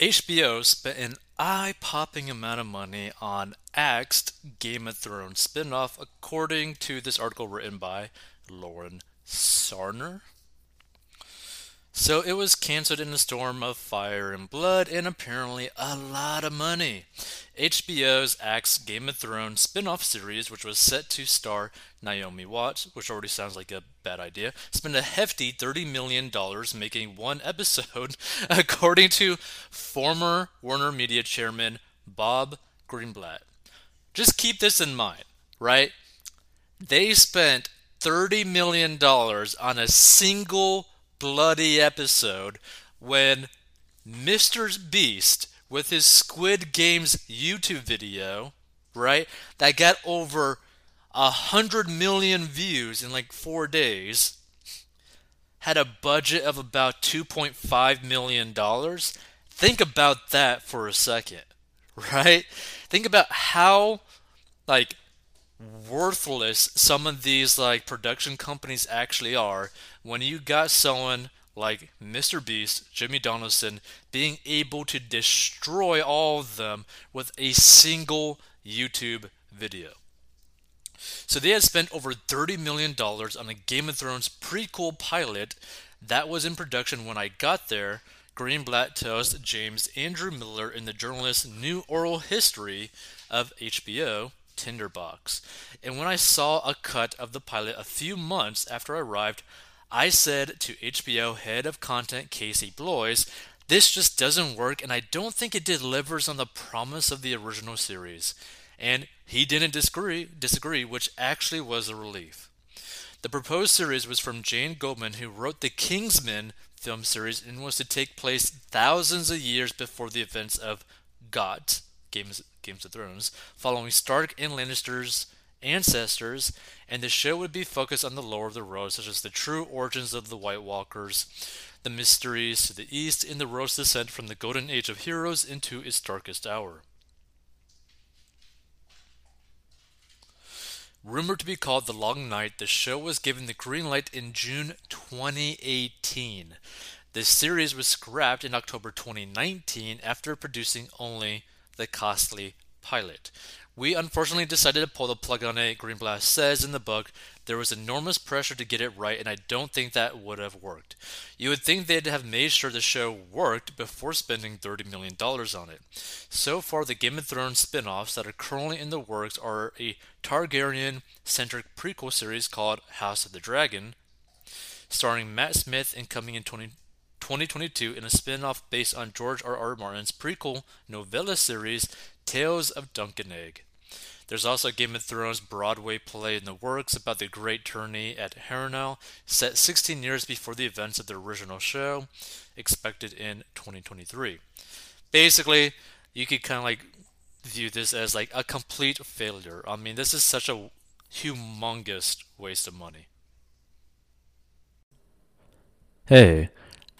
HBO spent an eye popping amount of money on Axed Game of Thrones spin off, according to this article written by Lauren Sarner. So it was canceled in a storm of fire and blood and apparently a lot of money. HBO's Axed Game of Thrones spin off series, which was set to star Naomi Watts, which already sounds like a bad idea, spent a hefty $30 million making one episode, according to former Warner Media chairman Bob Greenblatt. Just keep this in mind, right? They spent $30 million on a single bloody episode when Mr. Beast, with his Squid Games YouTube video, right, that got over a hundred million views in like four days, had a budget of about $2.5 million. Think about that for a second, right? Think about how, like, worthless some of these like production companies actually are when you got someone like Mr. Beast, Jimmy Donaldson, being able to destroy all of them with a single YouTube video. So they had spent over $30 million on a Game of Thrones prequel pilot that was in production when I got there. Greenblatt tells James Andrew Miller in the journalist's New Oral History of HBO Tinderbox. And when I saw a cut of the pilot a few months after I arrived, I said to HBO head of content Casey Bloys, this just doesn't work and I don't think it delivers on the promise of the original series. And he didn't disagree, disagree, which actually was a relief. The proposed series was from Jane Goldman, who wrote the Kingsman film series and was to take place thousands of years before the events of GOT, Games, Games of Thrones, following Stark and Lannister's ancestors, and the show would be focused on the lore of the road, such as the true origins of the White Walkers, the mysteries to the east, and the road's descent from the golden age of heroes into its darkest hour. Rumored to be called The Long Night, the show was given the green light in June 2018. The series was scrapped in October 2019 after producing only the costly pilot. We unfortunately decided to pull the plug on it. Greenblatt says in the book there was enormous pressure to get it right, and I don't think that would have worked. You would think they'd have made sure the show worked before spending $30 million on it. So far, the Game of Thrones spin offs that are currently in the works are a Targaryen centric prequel series called House of the Dragon, starring Matt Smith and coming in 20, 2022 in a spin off based on George R. R. Martin's prequel novella series Tales of Dunk and Egg. There's also a Game of Thrones Broadway play in the works about the Great Tourney at Harrenhal, set 16 years before the events of the original show, expected in 2023. Basically, you could kind of like view this as like a complete failure. I mean, this is such a humongous waste of money. Hey,